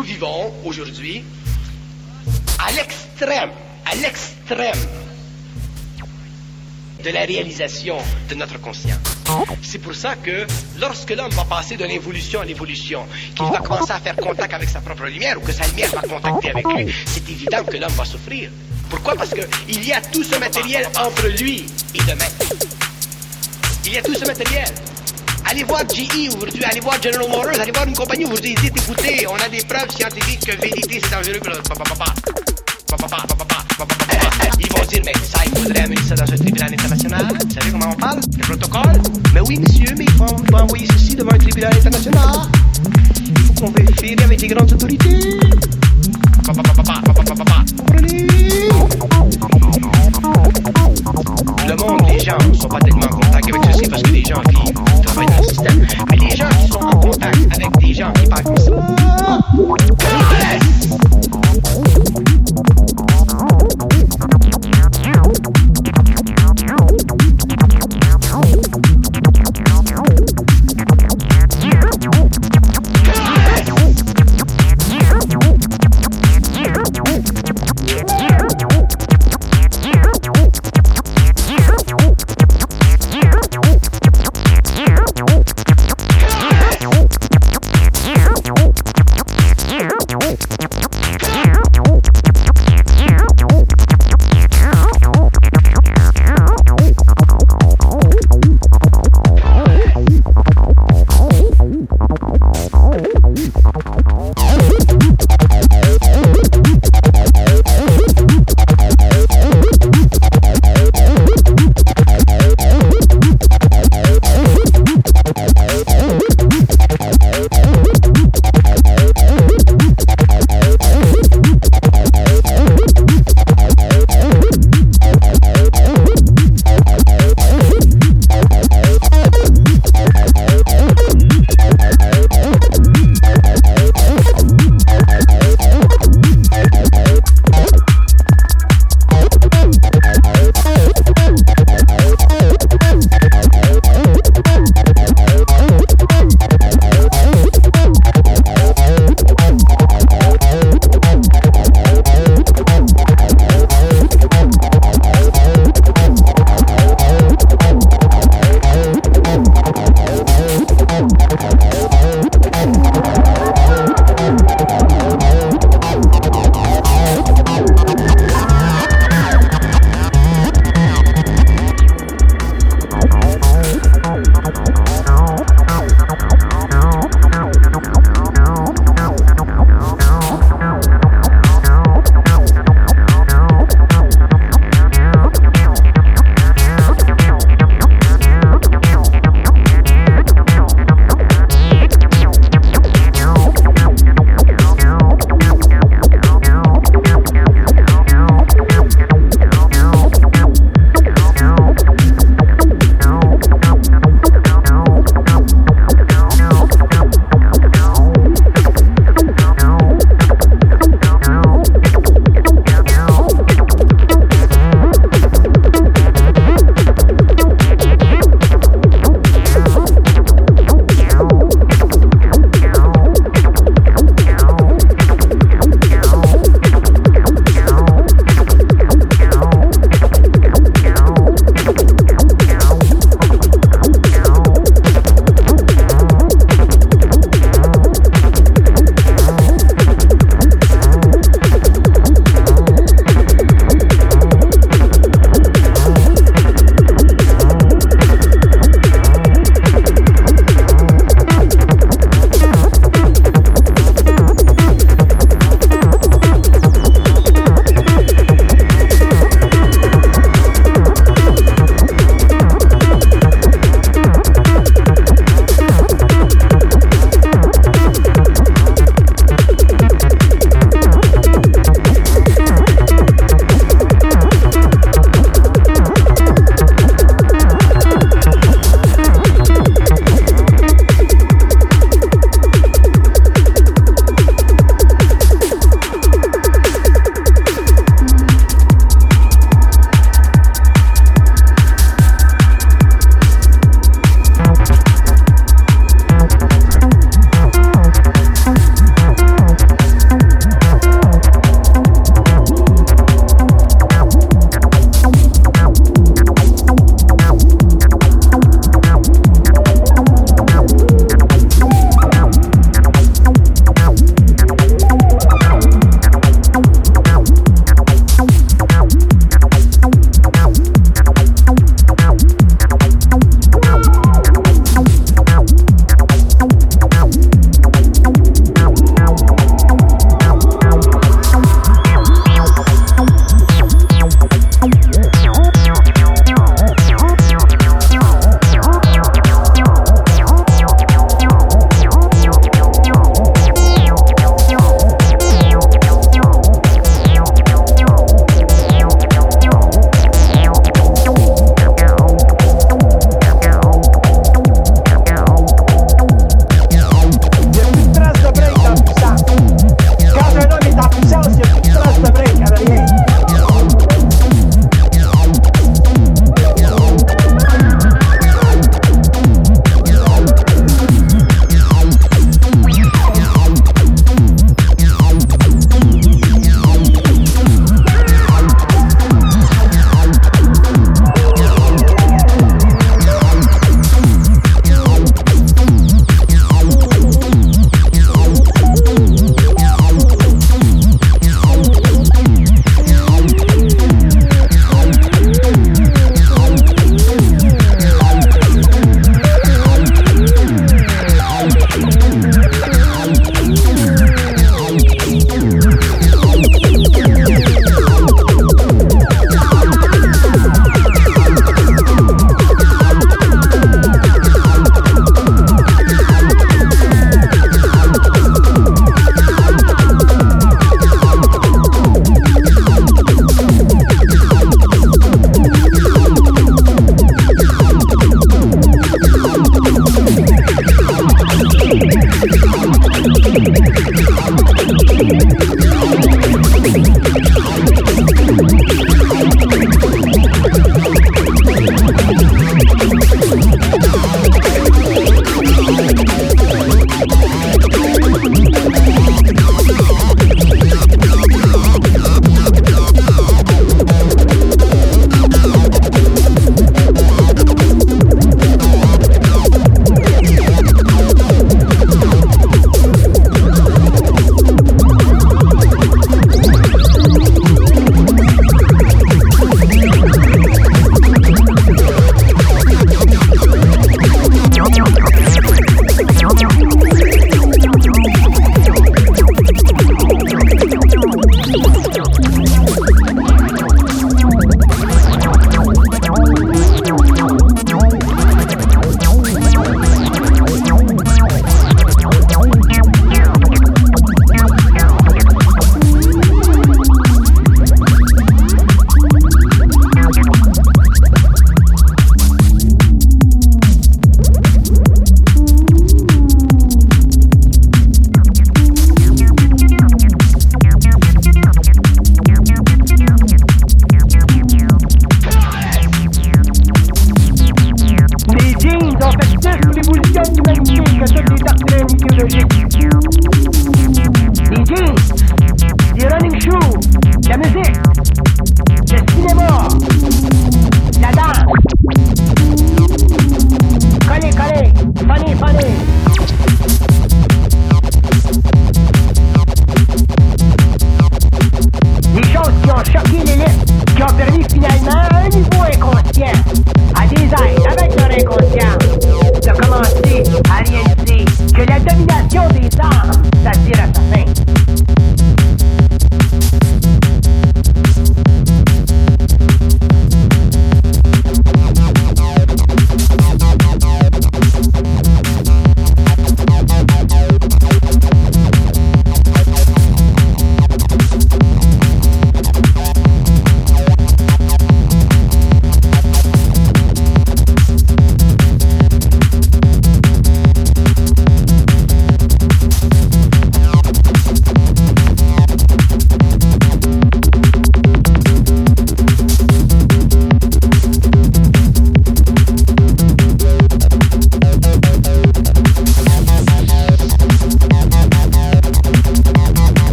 nous vivons aujourd'hui à l'extrême, à l'extrême de la réalisation de notre conscience. C'est pour ça que lorsque l'homme va passer de l'involution à l'évolution, qu'il va commencer à faire contact avec sa propre lumière ou que sa lumière va contacter avec lui, c'est évident que l'homme va souffrir. Pourquoi? Parce qu'il y a tout ce matériel entre lui et demain. Il y a tout ce matériel. Allez voir GE aujourd'hui, allez voir General Motors, allez voir une compagnie vous dites, écoutez, on a des preuves scientifiques que VDT c'est dangereux pour le Ils vont dire, mais ça, il faudrait amener ça dans un tribunal international. Vous savez comment on parle Le protocole Mais oui, monsieur, mais il faut, faut envoyer ceci devant un tribunal international. Il faut qu'on vérifie avec les grandes autorités. Comprenez Le monde, les gens ne sont pas tellement en contact avec ceci parce que les gens qui travaillent dans le système. Mais les gens qui sont en contact avec des gens qui parlent comme ça.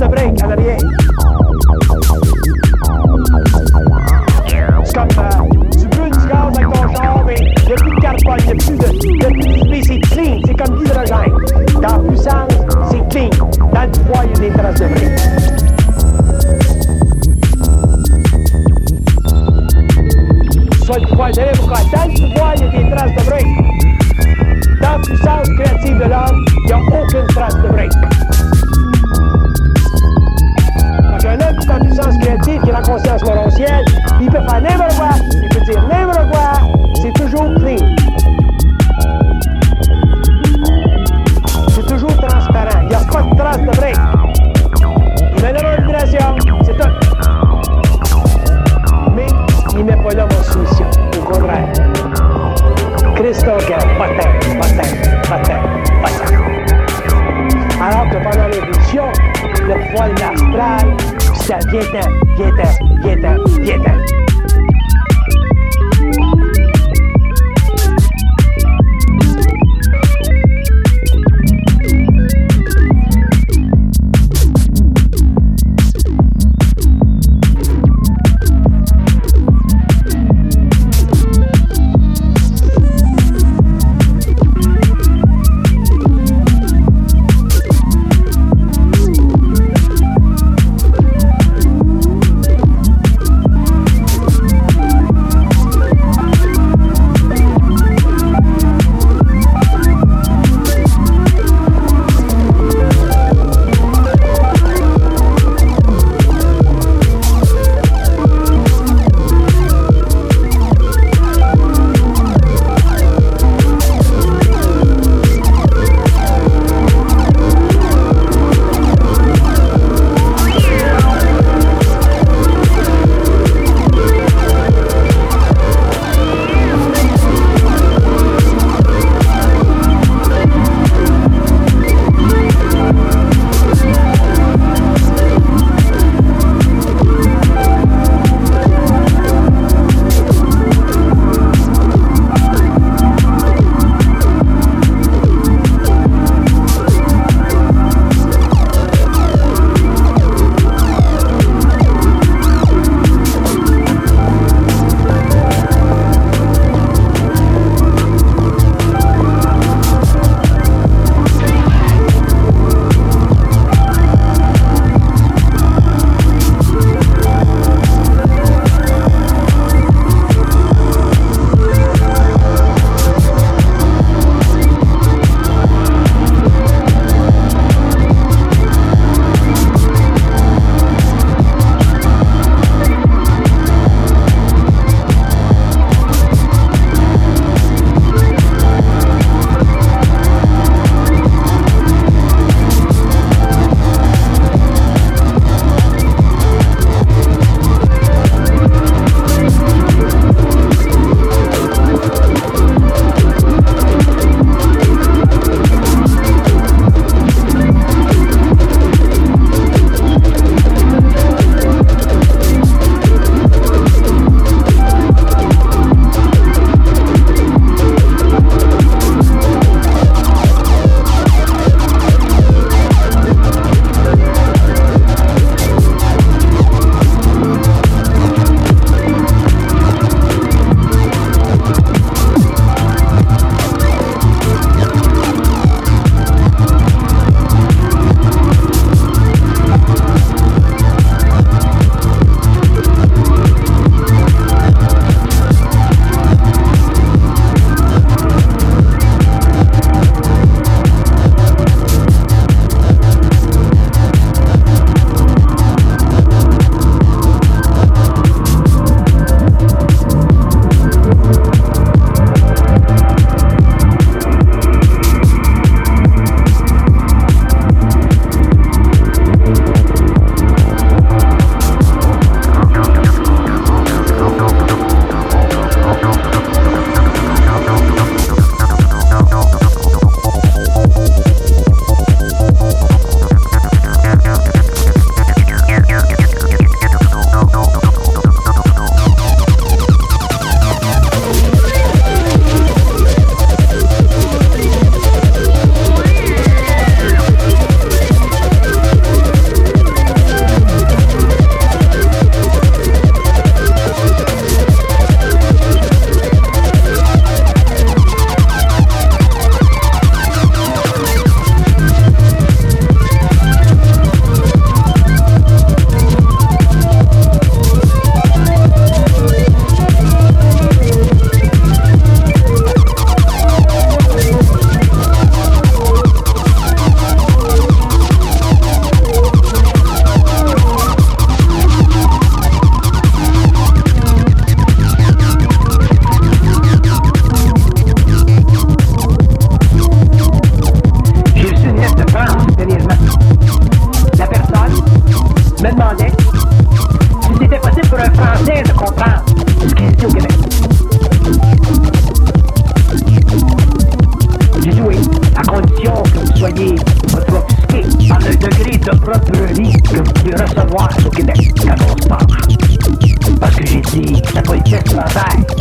Il n'y a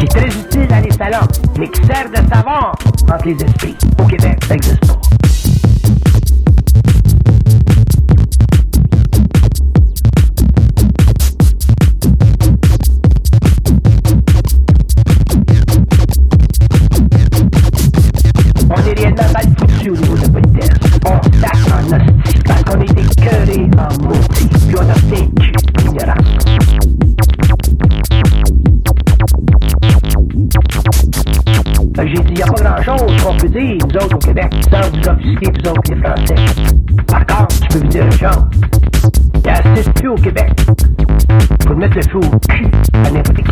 Très utile à les mais qui sert de savon entre les esprits. Au Québec, ça n'existe pas. Au Québec, sans vous autres les Français. Par contre, je peux vous dire une chose. Il y a assez de feu au Québec pour mettre le feu au cul à n'importe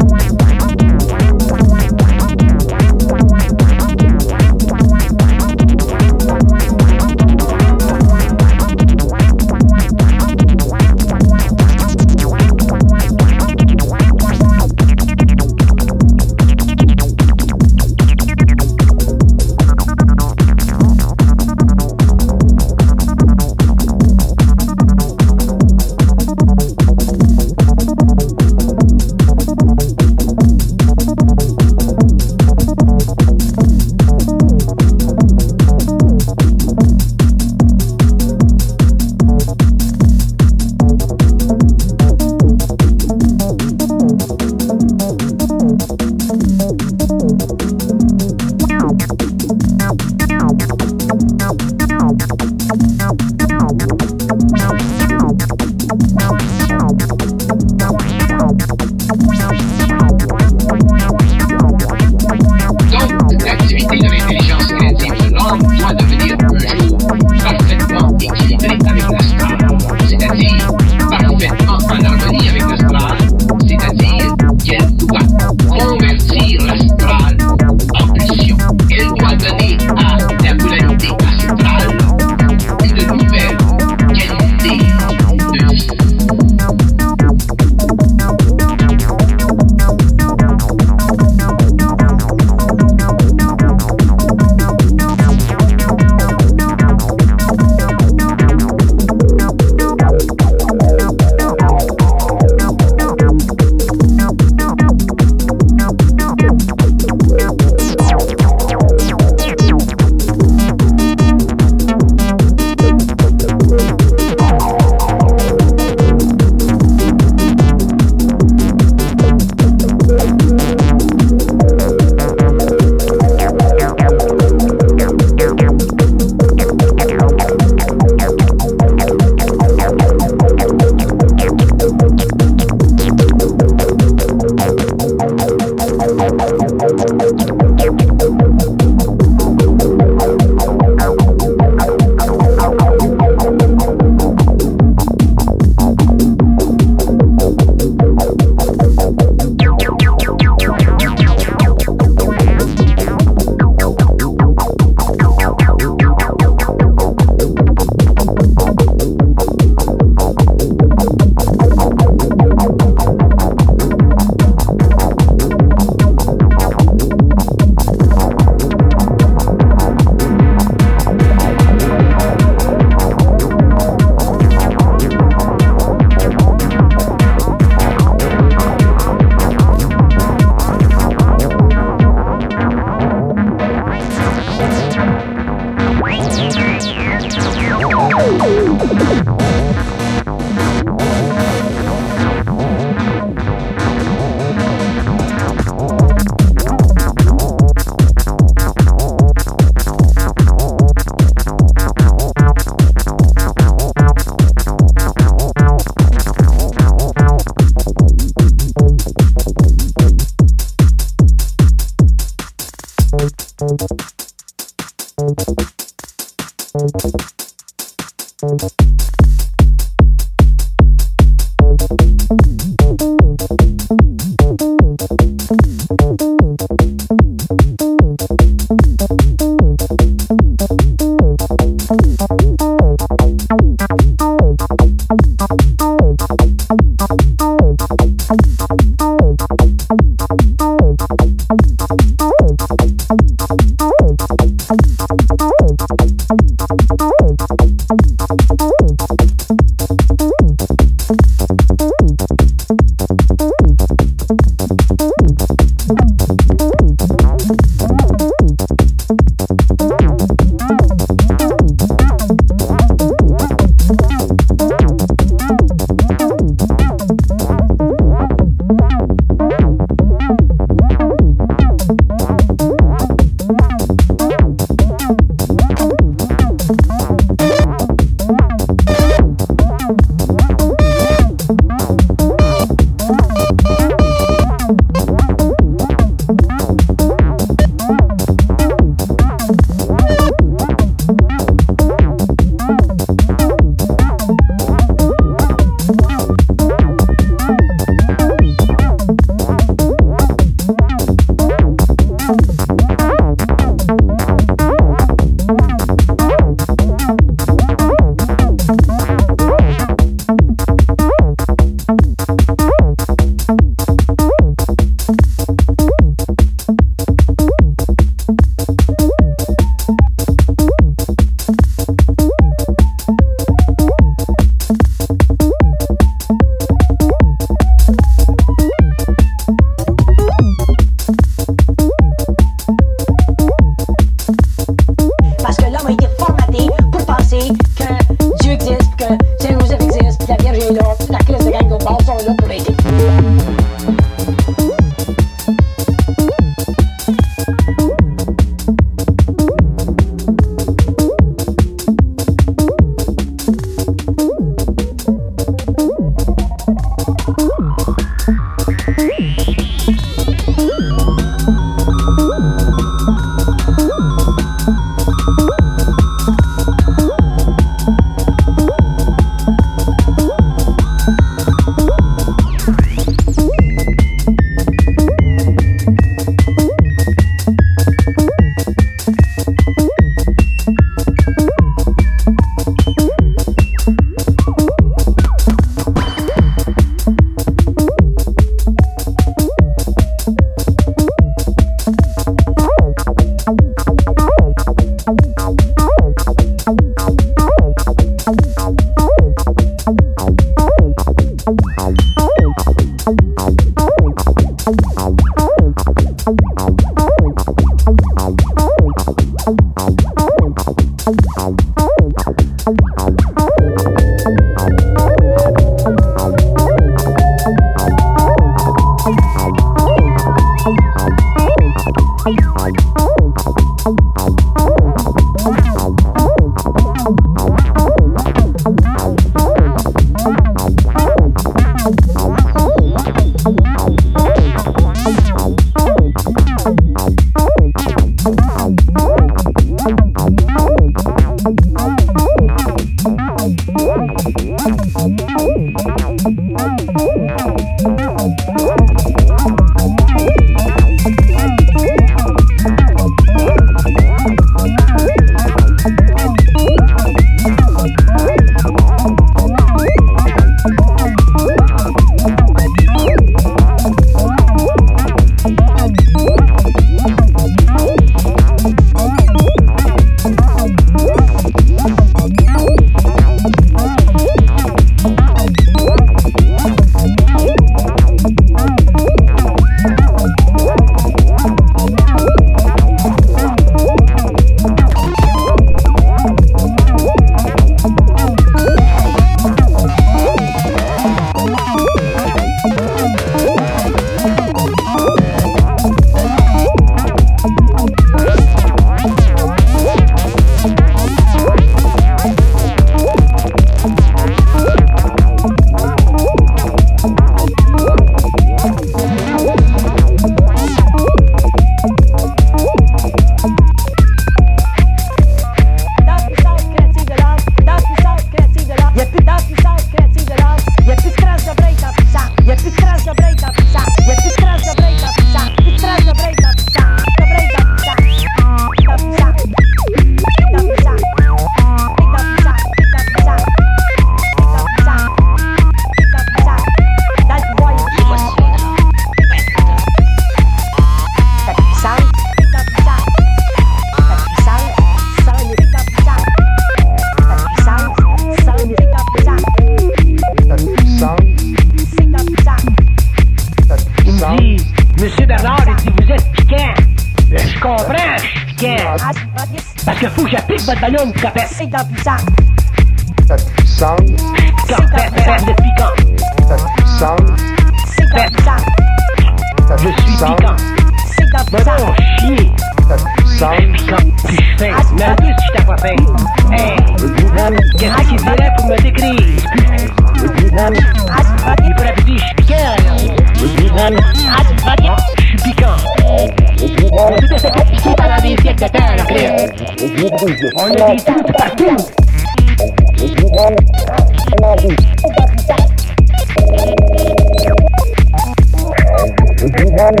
Thank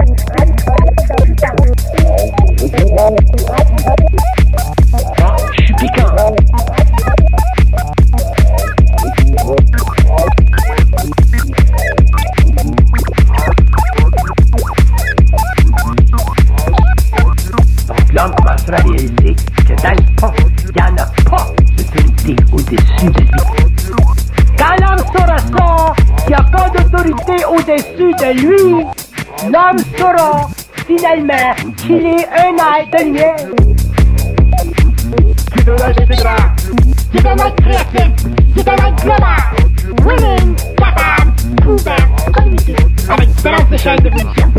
you. tellement qu'il est un air de miel. C'est un air créatif. C'est un air global. Women, capable, couvert, communiqué. Avec différentes échelles de production.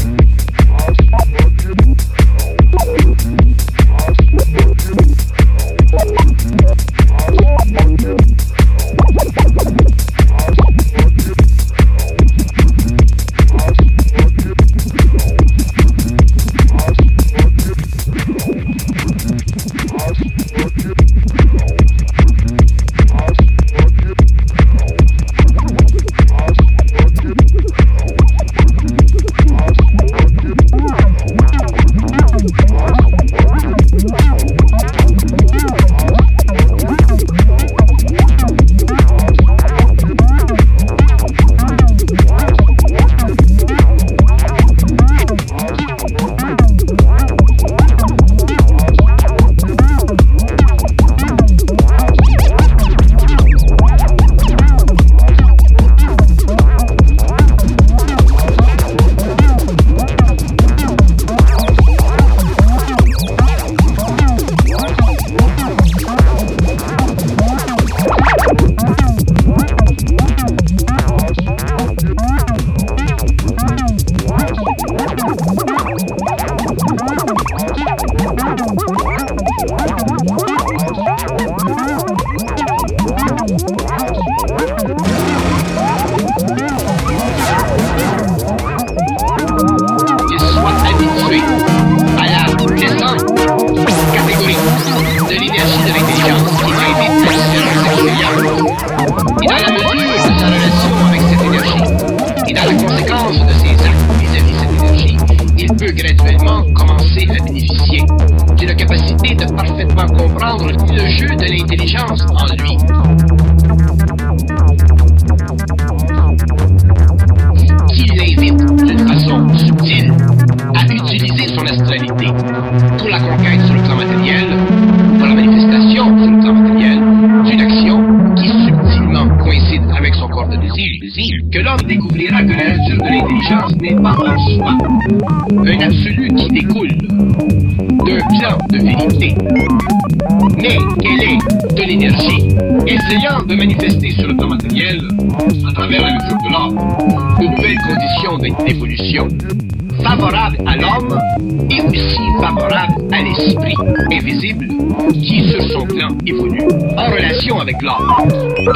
glace,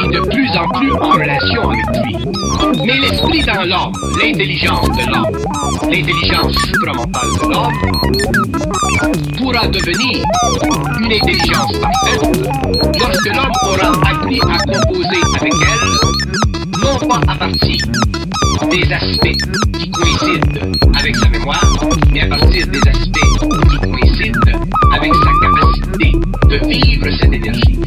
et de plus en plus en relation avec lui. Mais l'esprit dans l'homme, l'intelligence de l'homme, l'intelligence supramentale de l'homme, pourra devenir une intelligence parfaite lorsque l'homme aura appris à composer avec elle, non pas à partir des aspects qui coïncident avec sa mémoire, mais à partir des aspects qui coïncident avec sa capacité de vivre cette énergie.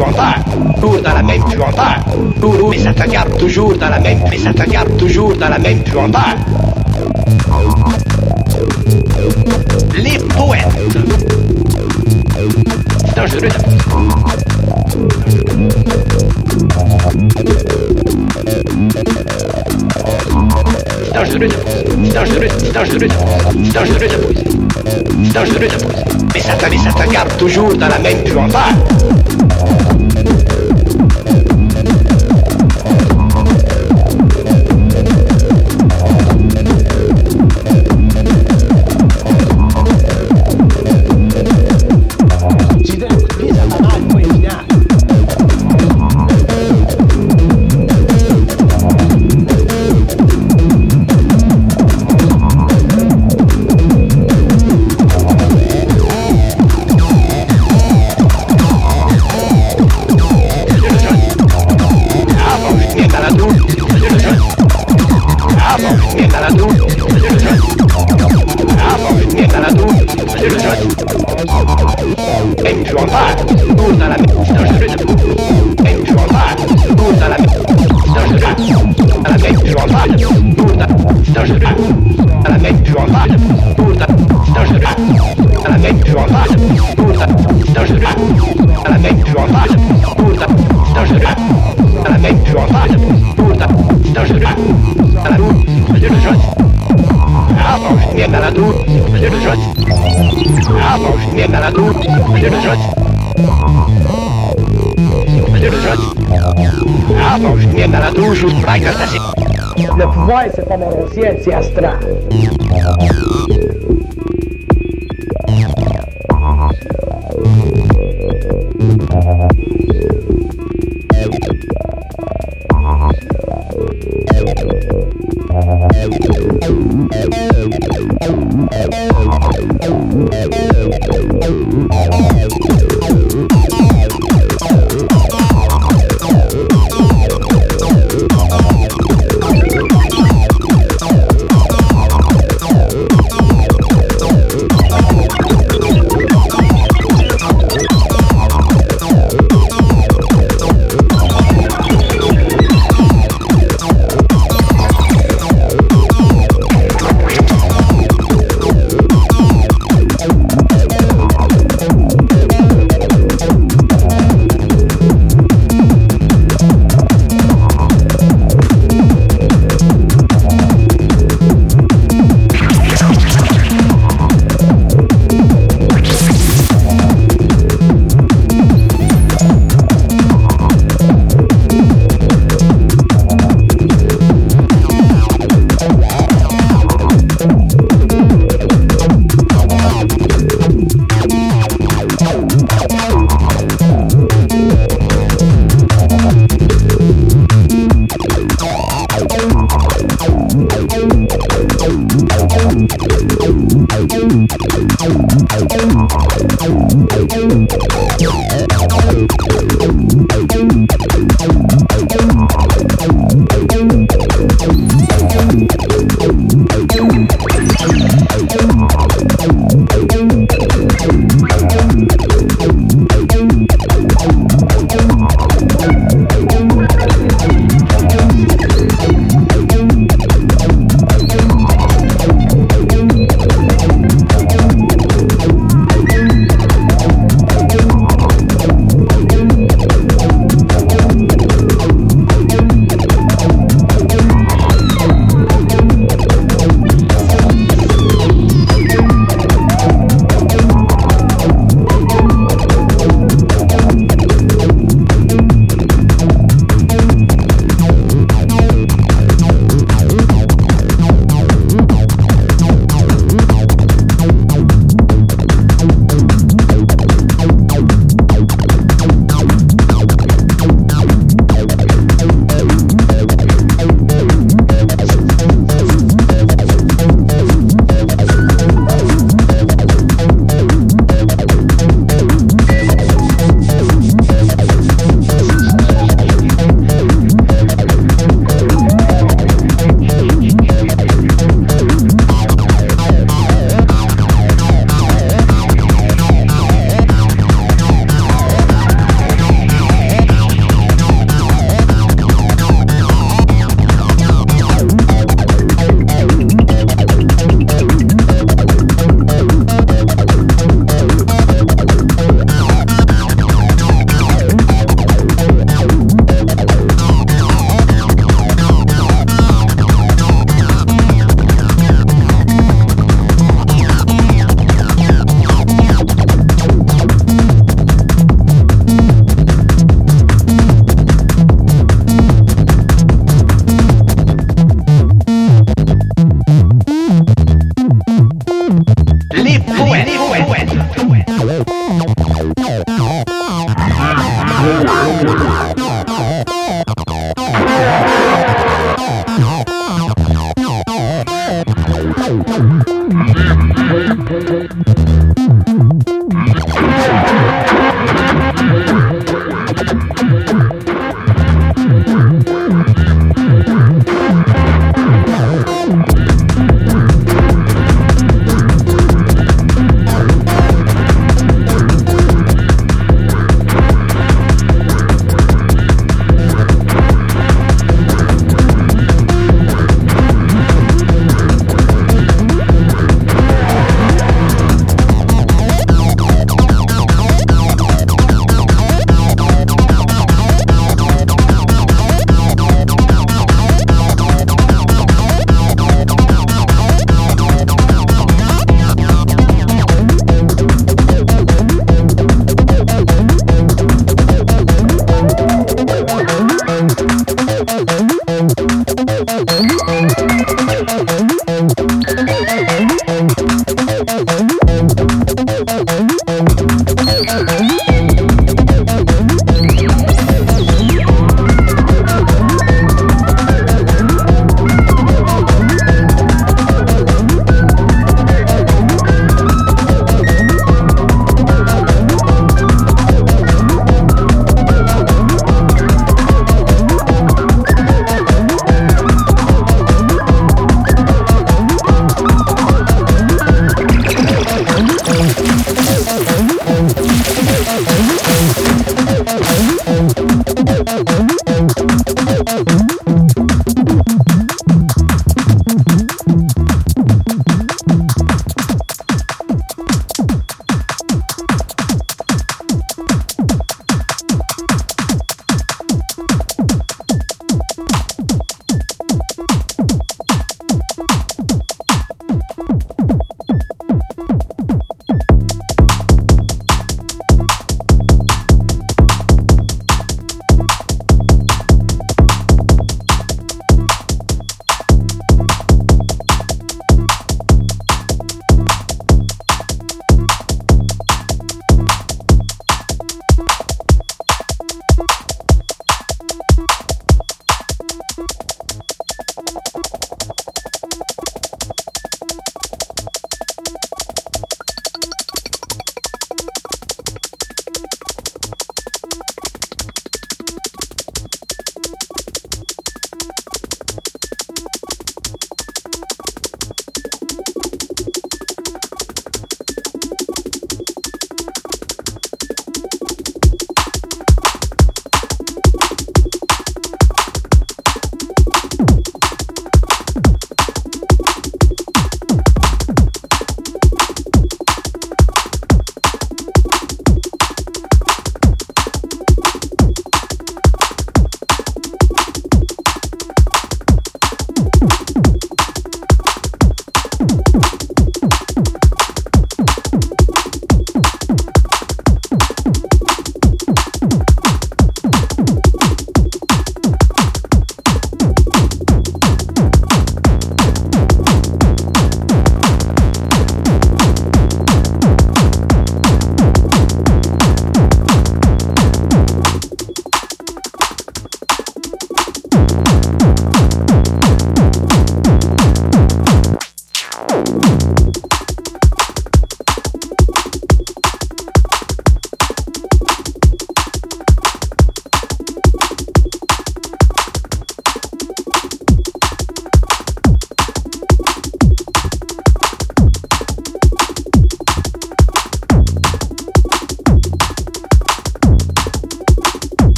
frontale, toujours dans la même frontale, toujours, mais ça te toujours dans la même, mais ça te toujours dans la même frontale. Les poètes. C'est dangereux. De C'est dangereux, c'est dangereux dangereux de poser. C'est dangereux. Mais ça ça toujours dans la même puanteur. на роду. Держать. А может мне на роду уже правильно сосед. Напивайся, поморозец.